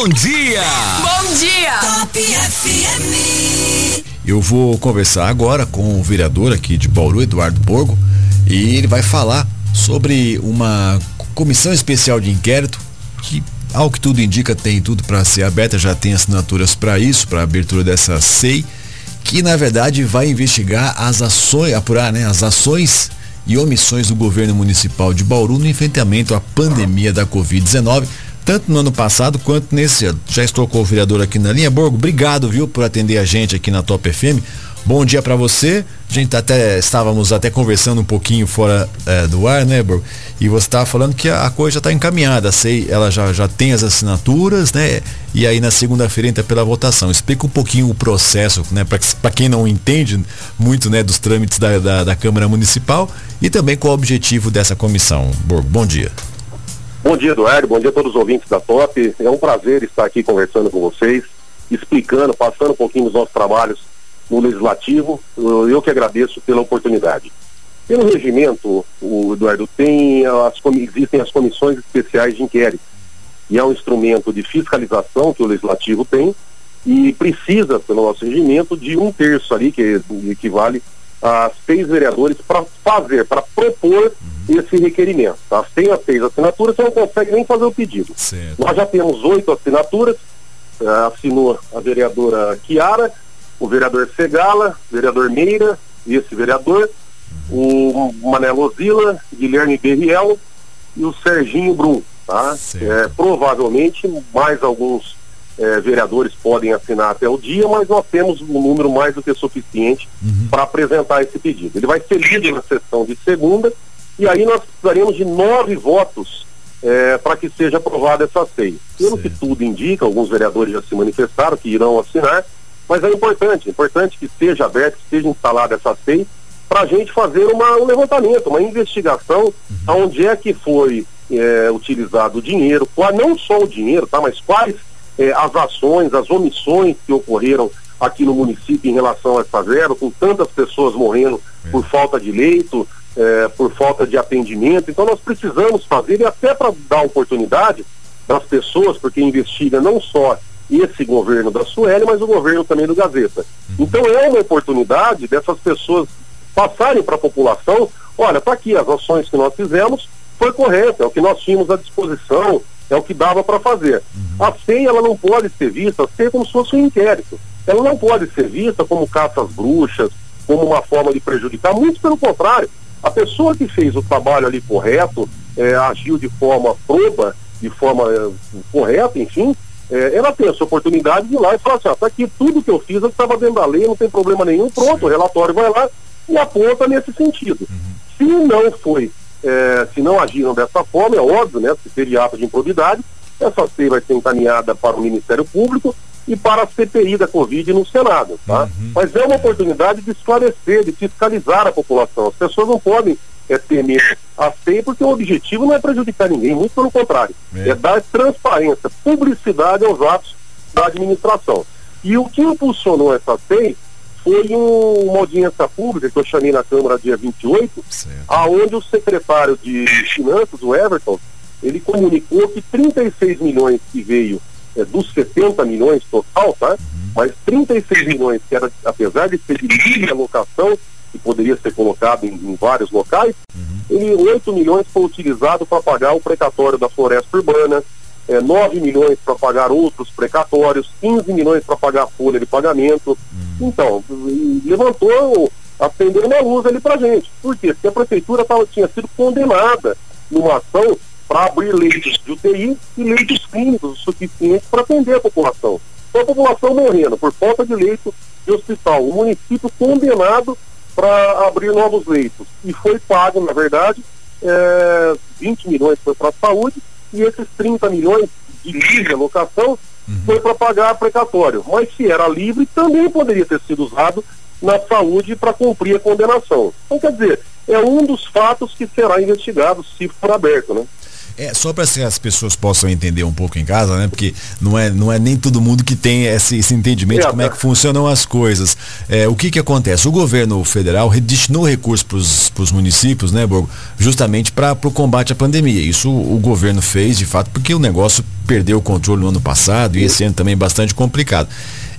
bom dia! Bom dia! Top FM. Eu vou conversar agora com o vereador aqui de Bauru, Eduardo Borgo, e ele vai falar sobre uma comissão especial de inquérito que, ao que tudo indica, tem tudo para ser aberta, já tem assinaturas para isso, para a abertura dessa SEI, que na verdade vai investigar as ações, apurar né, as ações e omissões do governo municipal de Bauru no enfrentamento à pandemia da Covid-19 tanto no ano passado quanto nesse ano. Já estou com o vereador aqui na linha. Borgo, obrigado, viu, por atender a gente aqui na Top FM. Bom dia para você. A gente até estávamos até conversando um pouquinho fora é, do ar, né, Borgo? E você estava falando que a, a coisa já está encaminhada, sei, ela já, já tem as assinaturas, né? E aí na segunda-feira entra pela votação. Explica um pouquinho o processo, né? Para quem não entende muito, né, dos trâmites da, da, da Câmara Municipal e também qual o objetivo dessa comissão. Borgo, bom dia. Bom dia, Eduardo. Bom dia a todos os ouvintes da Top. É um prazer estar aqui conversando com vocês, explicando, passando um pouquinho dos nossos trabalhos no Legislativo. Eu que agradeço pela oportunidade. Pelo regimento, o Eduardo, tem as, existem as comissões especiais de inquérito. E é um instrumento de fiscalização que o Legislativo tem e precisa, pelo nosso regimento, de um terço ali, que equivale a seis vereadores, para fazer, para propor esse requerimento. Tá? Sem as seis assinaturas, você não consegue nem fazer o pedido. Certo. Nós já temos oito assinaturas, uh, assinou a vereadora Chiara, o vereador Segala, o vereador Meira, esse vereador, o Manelo Zila, Guilherme Berriel e o Serginho Brum. Tá? É, provavelmente mais alguns é, vereadores podem assinar até o dia, mas nós temos um número mais do que suficiente Uhum. para apresentar esse pedido. Ele vai ser lido na sessão de segunda e aí nós precisaríamos de nove votos é, para que seja aprovada essa CEI. Pelo que tudo indica, alguns vereadores já se manifestaram que irão assinar, mas é importante, é importante que seja aberto, que seja instalada essa CEI para a gente fazer uma, um levantamento, uma investigação aonde é que foi é, utilizado o dinheiro, qual, não só o dinheiro, tá, mas quais é, as ações, as omissões que ocorreram aqui no município em relação a essa verba, com tantas pessoas morrendo por falta de leito, é, por falta de atendimento. Então nós precisamos fazer, e até para dar oportunidade das pessoas, porque investiga não só esse governo da Sueli, mas o governo também do Gazeta. Então é uma oportunidade dessas pessoas passarem para a população, olha, está aqui as ações que nós fizemos, foi correto, é o que nós tínhamos à disposição, é o que dava para fazer. A CEI, ela não pode ser vista, a CEI é como se fosse um inquérito. Ela não pode ser vista como caça às bruxas, como uma forma de prejudicar, muito pelo contrário. A pessoa que fez o trabalho ali correto, eh, agiu de forma proba, de forma eh, correta, enfim, eh, ela tem essa oportunidade de ir lá e falar assim, ó, tá aqui tudo que eu fiz, eu estava dentro da lei, não tem problema nenhum, pronto, o relatório vai lá e aponta nesse sentido. Se não foi, eh, se não agiram dessa forma, é óbvio, né, se seria ato de improbidade, essa CEI vai ser encaminhada para o Ministério Público e para a CPI da Covid no Senado, tá? Mas é uma oportunidade de esclarecer, de fiscalizar a população. As pessoas não podem é, temer a CEI porque o objetivo não é prejudicar ninguém, muito pelo contrário. É. É, dar transparência, publicidade aos atos da administração. E o que impulsionou essa CEI foi um- uma audiência pública que eu chamei na Câmara dia 28, Certo. aonde o secretário de Finanças, o Everton, ele comunicou que 36 milhões que veio é, dos 70 milhões total, tá? Mas 36 milhões, que era, apesar de ser de livre alocação, que poderia ser colocado em, em vários locais, ele, 8 milhões foi utilizado para pagar o precatório da floresta urbana, é, 9 milhões para pagar outros precatórios, 15 milhões para pagar a folha de pagamento. Então, e levantou, acendeu uma luz ali para gente. Por quê? Porque a prefeitura tava, tinha sido condenada numa ação para abrir leitos de UTI e leitos clínicos suficientes para atender a população. Então a população morrendo por falta de leito de hospital. O município condenado para abrir novos leitos. E foi pago, na verdade, é, 20 milhões foi para a saúde e esses 30 milhões de livre alocação foi para pagar precatório. Mas se era livre, também poderia ter sido usado na saúde para cumprir a condenação. Então, quer dizer, é um dos fatos que será investigado se for aberto, né? É, só para que as pessoas possam entender um pouco em casa, né? Porque não é, não é nem todo mundo que tem esse, esse entendimento é, de como é que funcionam as coisas. É, o que que acontece? O governo federal redestinou recursos para os municípios, né, Borgo? Justamente para o combate à pandemia. Isso o governo fez, de fato, porque o negócio perdeu o controle no ano passado e esse ano também bastante complicado.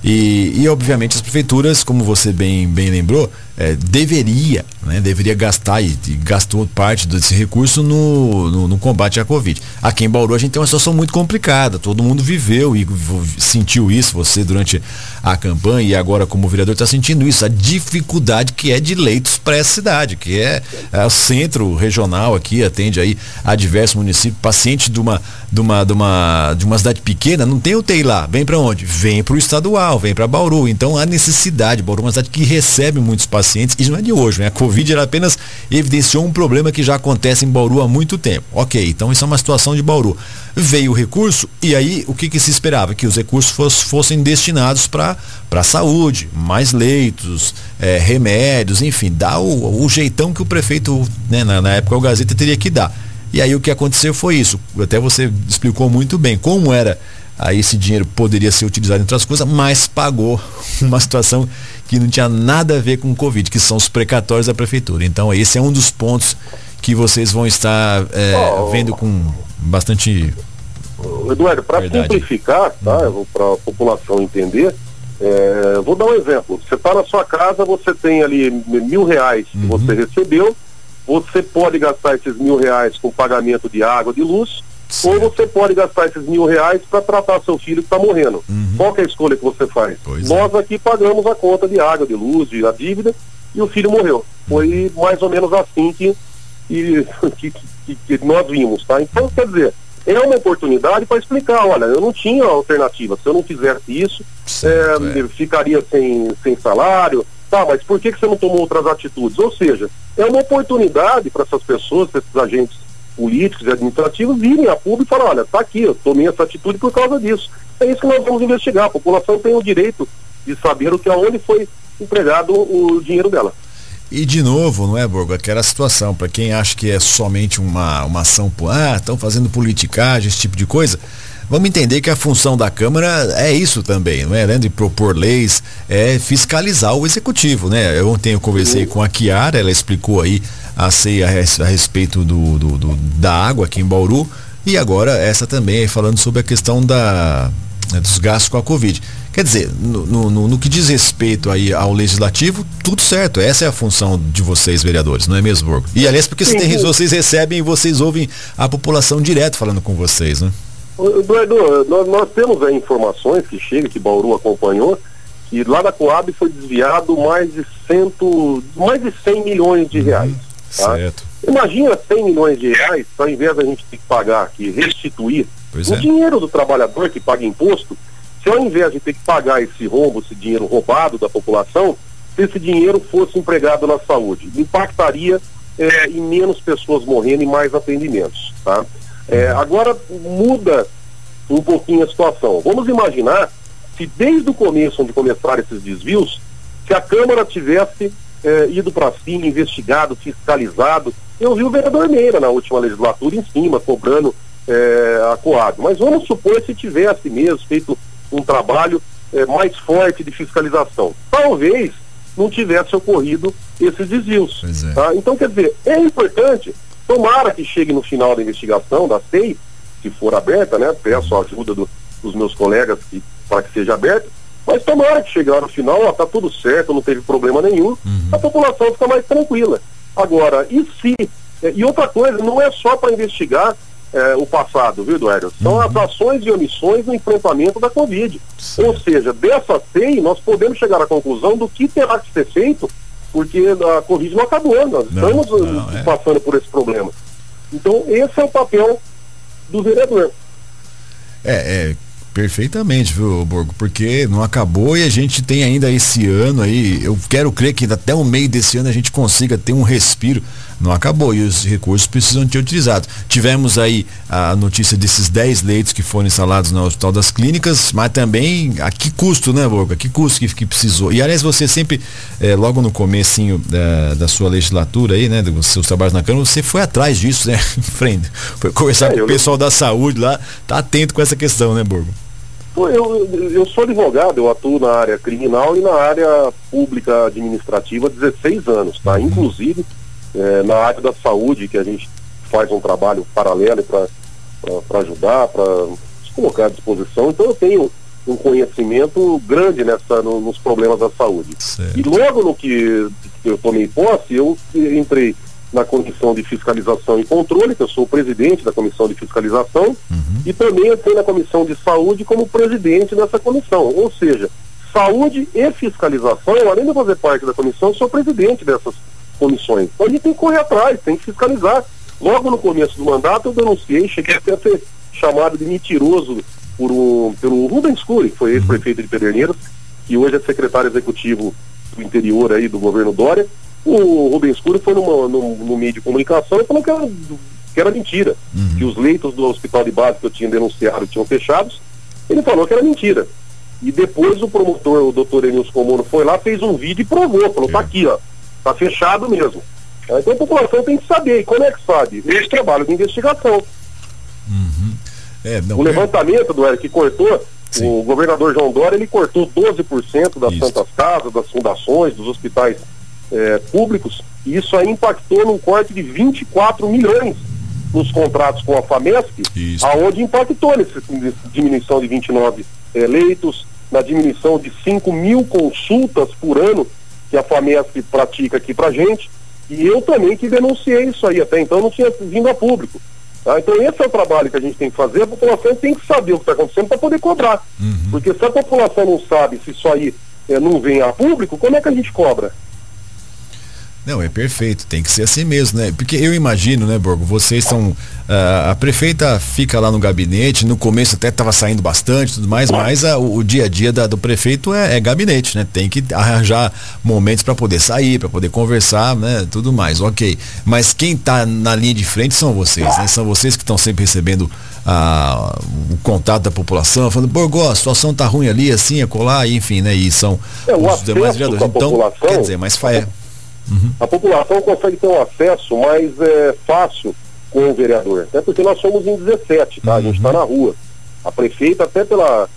E, e obviamente as prefeituras, como você bem, bem lembrou, é, deveria, né, deveria gastar e, e, gastou parte desse recurso no, no, no, combate à Covid. Aqui em Bauru a gente tem uma situação muito complicada, todo mundo viveu e sentiu isso, você durante a campanha e agora como vereador está sentindo isso, a dificuldade que é de leitos para essa cidade, que é, é, o centro regional aqui, atende aí a diversos municípios, paciente de uma, de uma, de uma, de uma cidade pequena, não tem UTI lá, vem para onde? Vem para o estadual, vem para Bauru, então a necessidade, Bauru é uma cidade que recebe muitos pacientes. Isso não é de hoje, né? A Covid ela apenas evidenciou um problema que já acontece em Bauru há muito tempo. Ok, então isso é uma situação de Bauru. Veio o recurso e aí o que, que se esperava? Que os recursos fosse, fossem destinados para a saúde, mais leitos, é, remédios, enfim, dar o, o, jeitão que o prefeito, né, na, na época o Gazeta teria que dar. E aí o que aconteceu foi isso. Até você explicou muito bem como era aí esse dinheiro poderia ser utilizado em outras coisas, mas pagou uma situação que não tinha nada a ver com o Covid, que são os precatórios da prefeitura. Então esse é um dos pontos que vocês vão estar é, oh, vendo com bastante. Eduardo, para simplificar, tá? Uhum. Para a população entender, é, vou dar um exemplo. Você está na sua casa, você tem ali mil reais que uhum. você recebeu, você pode gastar esses mil reais com pagamento de água, de luz, ou você pode gastar esses mil reais para tratar seu filho que está morrendo. Uhum. Qual é a escolha que você faz? Pois Nós é. aqui pagamos a conta de água, de luz, de a dívida, e o filho morreu. Foi uhum. mais ou menos assim que, que, que, que nós vimos, tá? Então, quer dizer, é uma oportunidade para explicar, olha, eu não tinha alternativa, se eu não fizesse isso, certo, é, é. ficaria sem, sem salário, tá, mas por que, que você não tomou outras atitudes? Ou seja, é uma oportunidade para essas pessoas, para esses agentes políticos e administrativos virem a público e falar, olha, está aqui, eu tomei essa atitude por causa disso. É isso que nós vamos investigar. A população tem o direito de saber o que aonde foi empregado o dinheiro dela. E de novo, não é, Borgo, aquela situação, para quem acha que é somente uma, uma ação, ah, estão fazendo politicagem, esse tipo de coisa, vamos entender que a função da Câmara é isso também, não é? Além de propor leis, é fiscalizar o executivo, né? Ontem eu conversei com a Kiara, ela explicou aí a CEI a, a respeito do, do, do, da água aqui em Bauru. E agora essa também falando sobre a questão da, né, dos gastos com a Covid. Quer dizer, no, no, no, que diz respeito aí ao legislativo, tudo certo. Essa é a função de vocês, vereadores, não é mesmo, Borgo? E aliás, porque sim, tem, vocês recebem e vocês ouvem a população direto falando com vocês, né? Eduardo, nós, nós temos aí informações que chega, que Bauru acompanhou, que lá da Coab foi desviado mais de cento, mais de 100 milhões de reais. Uhum. Tá? Certo. Imagina 100 milhões de reais, ao invés da gente ter que pagar aqui, restituir pois o é. dinheiro do trabalhador que paga imposto, se ao invés de ter que pagar esse rombo, esse dinheiro roubado da população, se esse dinheiro fosse empregado na saúde, impactaria é, em menos pessoas morrendo e mais atendimentos. Tá? É, agora muda um pouquinho a situação. Vamos imaginar se desde o começo, onde começaram esses desvios, se a Câmara tivesse é, ido para cima, investigado, fiscalizado. Eu vi o vereador Meira na última legislatura em cima, cobrando é, a Coab. Mas vamos supor se tivesse mesmo feito um trabalho é, mais forte de fiscalização. Talvez não tivesse ocorrido esses desvios. É. Tá? Então, quer dizer, é importante, tomara que chegue no final da investigação, da SEI, se for aberta, né? Peço a ajuda do, dos meus colegas para que seja aberta, mas tomara que chegar no final, ó, tá tudo certo, não teve problema nenhum, uhum. a população fica mais tranquila. Agora, e se. É, e outra coisa, não é só para investigar é, o passado, viu, Eduardo? São uhum. as ações e omissões no enfrentamento da Covid. Sim. Ou seja, dessa SEI, nós podemos chegar à conclusão do que terá que ser feito, porque a Covid não acabou, nós não, estamos não, é. passando por esse problema. Então, esse é o papel do vereador. É, é Perfeitamente, viu, Borgo? Porque não acabou e a gente tem ainda esse ano aí. Eu quero crer que até o meio desse ano a gente consiga ter um respiro. Não acabou e os recursos precisam ser utilizados. Tivemos aí a notícia desses 10 leitos que foram instalados no Hospital das Clínicas, mas também a que custo, né, Borgo? A que custo que, que precisou? E aliás, você sempre, eh, logo no comecinho da, da sua legislatura aí, né, dos seus trabalhos na Câmara, você foi atrás disso, né? Frente. Foi conversar é, com o pessoal da saúde lá, tá atento com essa questão, né, Borgo? Eu, eu sou advogado, eu atuo na área criminal e na área pública administrativa há 16 anos, tá? Uhum. Inclusive, é, na área da saúde, que a gente faz um trabalho paralelo para ajudar, para se colocar à disposição. Então eu tenho um conhecimento grande nessa, no, nos problemas da saúde. Certo. E logo no que eu tomei posse, eu entrei na Comissão de Fiscalização e Controle, que eu sou o presidente da Comissão de Fiscalização, uhum. e também entrei na Comissão de Saúde como presidente dessa comissão. Ou seja, saúde e fiscalização, além de fazer parte da comissão, sou presidente dessas comissões. Então a gente tem que correr atrás, tem que fiscalizar. Logo no começo do mandato eu denunciei, cheguei até a ser chamado de mentiroso por um, pelo Rubens Cury, que foi ex-prefeito de Pederneiras, que hoje é secretário executivo do interior aí do governo Dória, o Rubens Cury foi numa, meio de comunicação e falou que era, que era mentira, uhum. que os leitos do hospital de base que eu tinha denunciado tinham fechados. Ele falou que era mentira. E depois o promotor, o doutor Enilson Comuno, foi lá, fez um vídeo e provou, falou, tá aqui, ó, tá fechado mesmo. Então a população tem que saber, e como é que sabe? Esse trabalho de investigação. Uhum. É, não, o levantamento do que cortou, Sim. o governador João Dória, ele cortou 12% das Isso. santas casas, das fundações, dos hospitais é, públicos, e isso aí impactou num corte de 24 milhões nos contratos com a FAMESP, isso. aonde impactou nessa diminuição de 29 é, leitos, na diminuição de 5 mil consultas por ano que a FAMESP pratica aqui pra gente, e eu também que denunciei isso aí, até então não tinha vindo a público. Tá? Então esse é o trabalho que a gente tem que fazer, a população tem que saber o que está acontecendo para poder cobrar. Uhum. Porque se a população não sabe se isso aí é, não vem a público, como é que a gente cobra? Não, é perfeito, tem que ser assim mesmo, né? Porque eu imagino, né, Borgo, vocês são. Uh, a prefeita fica lá no gabinete, no começo até estava saindo bastante tudo mais, mas a, o, o, dia a dia da, do prefeito é, é, gabinete, né? Tem que arranjar momentos para poder sair, para poder conversar, né? Tudo mais, ok. Mas quem está na linha de frente são vocês, né? São vocês que estão sempre recebendo uh, o contato da população, falando, Borgo, a situação tá ruim ali, assim, acolá, enfim, né? E são é, os demais vereadores. Então, quer dizer, mas é Uhum. A população consegue ter um acesso mais é, fácil com o vereador. Até porque nós somos em 17, tá? Uhum. A gente está na rua. A prefeita, até pela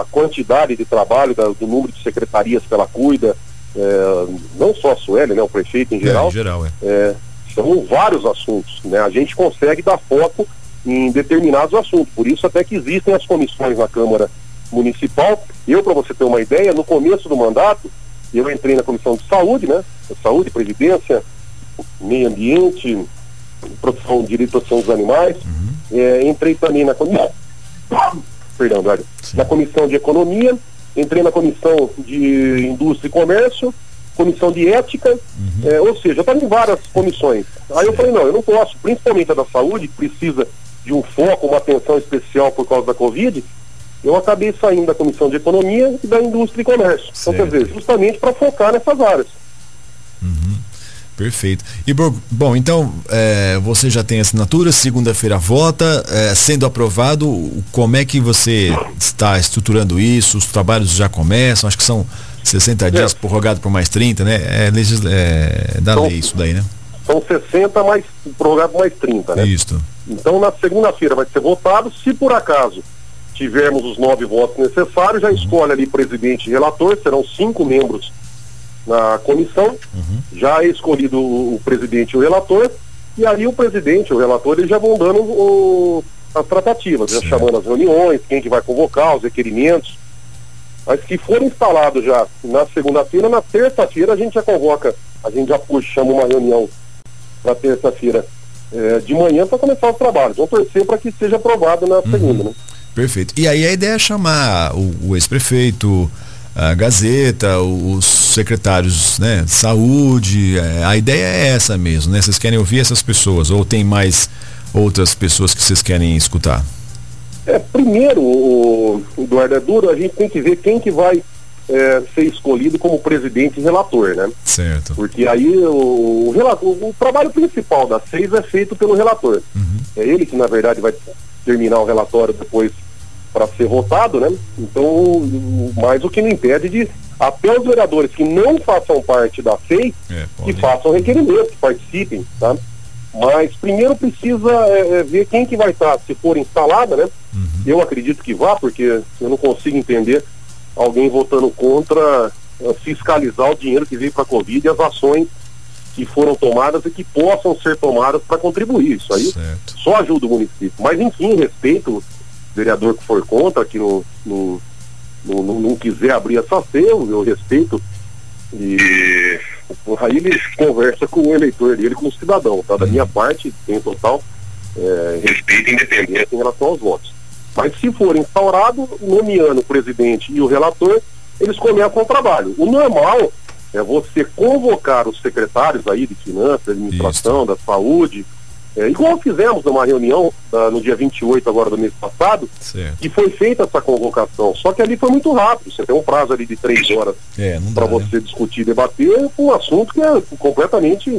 a quantidade de trabalho, da, do número de secretarias que ela cuida, é, não só a Sueli, né? O prefeito em geral. É, em geral, é. é. São vários assuntos, né? A gente consegue dar foco em determinados assuntos. Por isso até que existem as comissões na Câmara Municipal. Eu, para você ter uma ideia, no começo do mandato, eu entrei na Comissão de Saúde, né? Saúde, Previdência, Meio Ambiente, proteção, Direito de Proteção dos Animais. Uhum. É, entrei também na comissão. Perdão, Dário. Na Comissão de Economia, entrei na Comissão de Indústria e Comércio, Comissão de Ética, uhum. é, ou seja, eu estava em várias comissões. Aí eu falei, não, eu não posso, principalmente a da saúde, que precisa de um foco, uma atenção especial por causa da Covid, eu acabei saindo da Comissão de Economia e da Indústria e Comércio. Certo. Então, quer dizer, justamente para focar nessas áreas. Uhum. Perfeito. E bom, então é, você já tem assinatura, segunda-feira vota, é, sendo aprovado, como é que você está estruturando isso? Os trabalhos já começam, acho que são 60 dias, é. prorrogado por mais 30, né? É, é da lei isso daí, né? São 60 mais prorrogado mais 30, né? Isso. Então na segunda-feira vai ser votado, se por acaso tivermos os nove votos necessários, já escolhe ali presidente e relator, serão cinco membros na comissão, uhum. já é escolhido o, presidente e o relator, e aí o presidente e o relator eles já vão dando o, as tratativas, já chamando as reuniões, quem que vai convocar, os requerimentos. Mas que for instalado já na segunda-feira, na terça-feira a gente já convoca, a gente já puxa, chama uma reunião para terça-feira é, de manhã para começar os trabalhos. Vamos torcer para que seja aprovado na uhum. segunda, né? Perfeito. E aí a ideia é chamar o, o ex-prefeito, a Gazeta, os secretários, né, saúde. É, a ideia é essa mesmo, né? Vocês querem ouvir essas pessoas ou tem mais outras pessoas que vocês querem escutar? É, primeiro, Eduardo é duro, a gente tem que ver quem que vai é, ser escolhido como presidente e relator, né? Certo. Porque aí o, o, relator, o trabalho principal das seis é feito pelo relator. Uhum. É ele que, na verdade, vai terminar o relatório depois para ser votado, né? Então, mais o que não impede de até os vereadores que não façam parte da FEI É, que façam requerimento, que participem, tá? Mas primeiro precisa é, é, ver quem que vai estar, se for instalada, né? Eu acredito que vá, porque eu não consigo entender alguém votando contra é, fiscalizar o dinheiro que veio para a Covid e as ações que foram tomadas e que possam ser tomadas para contribuir. Isso aí Certo. só ajuda o município. Mas enfim, respeito vereador que for contra, que não, não, não, não- quiser abrir essa ceia, eu, eu respeito. E aí ele conversa com o eleitor dele, com o cidadão, tá? Da minha parte, tem total é, respeito e independência em relação aos votos. Mas se for instaurado, nomeando o presidente e o relator, eles começam o trabalho. O normal é você convocar os secretários aí de finanças, administração, da saúde, é, igual fizemos numa reunião ah, no dia 28 agora do mês passado, Certo. e foi feita essa convocação. Só que ali foi muito rápido, você tem um prazo ali de três horas É, para né? você discutir e debater um assunto que é completamente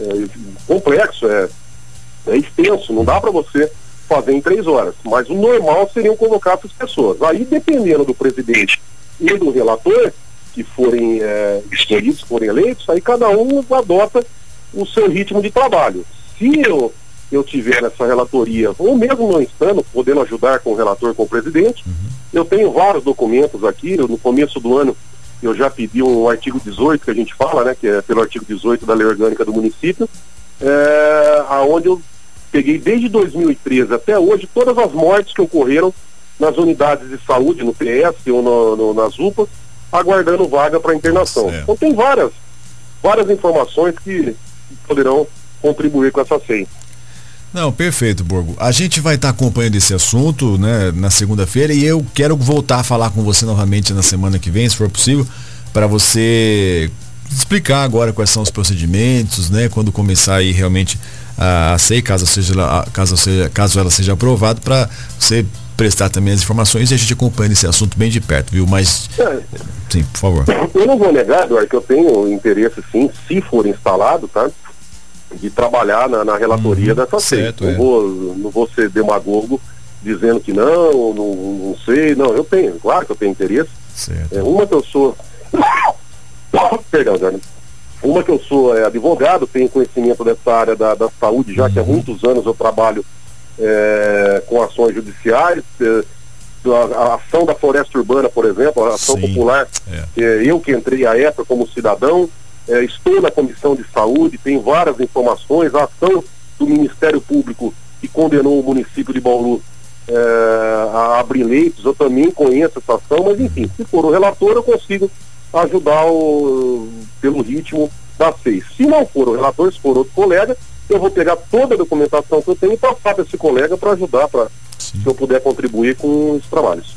é, complexo, é, é extenso, não dá para você fazer em três horas. Mas o normal seriam convocar essas pessoas. Aí, dependendo do presidente e do relator, que forem é, escolhidos, forem eleitos, aí cada um adota o seu ritmo de trabalho. Se eu, eu tiver essa relatoria, ou mesmo não estando, podendo ajudar com o relator, com o presidente, eu tenho vários documentos aqui, eu, no começo do ano eu já pedi um artigo 18 que a gente fala, né, que é pelo artigo 18 da lei orgânica do município, é, aonde eu peguei desde 2013 até hoje todas as mortes que ocorreram nas unidades de saúde, no PS ou no, no- nas UPAs, aguardando vaga para internação. Certo. Então tem várias, várias informações que poderão contribuir com essa SEI. Não, perfeito, Borgo. A gente vai estar acompanhando esse assunto, né, na segunda-feira e eu quero voltar a falar com você novamente na semana que vem, se for possível, para você explicar agora quais são os procedimentos, né, quando começar aí realmente a, a SEI, caso seja, ela- caso seja, caso ela seja aprovada, para você prestar também as informações e a gente acompanha esse assunto bem de perto, viu? Mas, É, sim, por favor. Eu não vou negar, Eduardo, que eu tenho interesse sim, se for instalado, tá? De trabalhar na, na relatoria dessa SEI. Uhum. certo, Não, é. vou, não vou ser demagogo dizendo que não, não, não sei. Não, eu tenho, claro que eu tenho interesse. Certo. É, uma que eu sou. Perdão, Eduardo. Uma que eu sou é, advogado, tenho conhecimento dessa área da, da saúde, já que há muitos anos eu trabalho é, com ações judiciais. é, a, a ação da floresta urbana, por exemplo, a ação Sim, popular, é. é, eu que entrei à época como cidadão, é, estou na comissão de saúde, tenho várias informações, a ação do Ministério Público que condenou o município de Bauru é, a abrir leitos, eu também conheço essa ação, mas enfim, se for o relator, eu consigo ajudar o, pelo ritmo das seis. Se não for o relator, se for outro colega, eu vou pegar toda a documentação que eu tenho e passar para esse colega para ajudar, para se eu puder contribuir com os trabalhos.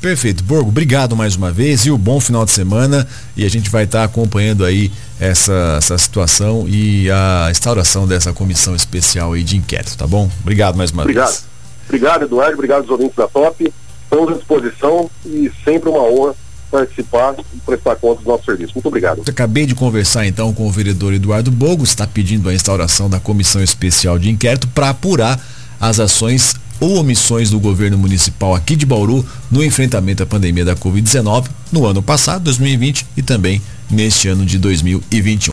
Perfeito, Borgo, obrigado mais uma vez e o bom final de semana e a gente vai estar acompanhando aí essa, essa situação e a instauração dessa comissão especial aí de inquérito, tá bom? Obrigado mais uma Obrigado. vez. Obrigado, Eduardo. Obrigado aos ouvintes da TOP. Estamos à disposição e sempre uma honra participar e prestar conta do nosso serviço. Muito obrigado. Acabei de conversar então com o vereador Eduardo Bogo, está pedindo a instauração da comissão especial de inquérito para apurar as ações ou omissões do governo municipal aqui de Bauru no enfrentamento à pandemia da Covid-19 no ano passado, 2020, e também neste ano de 2021.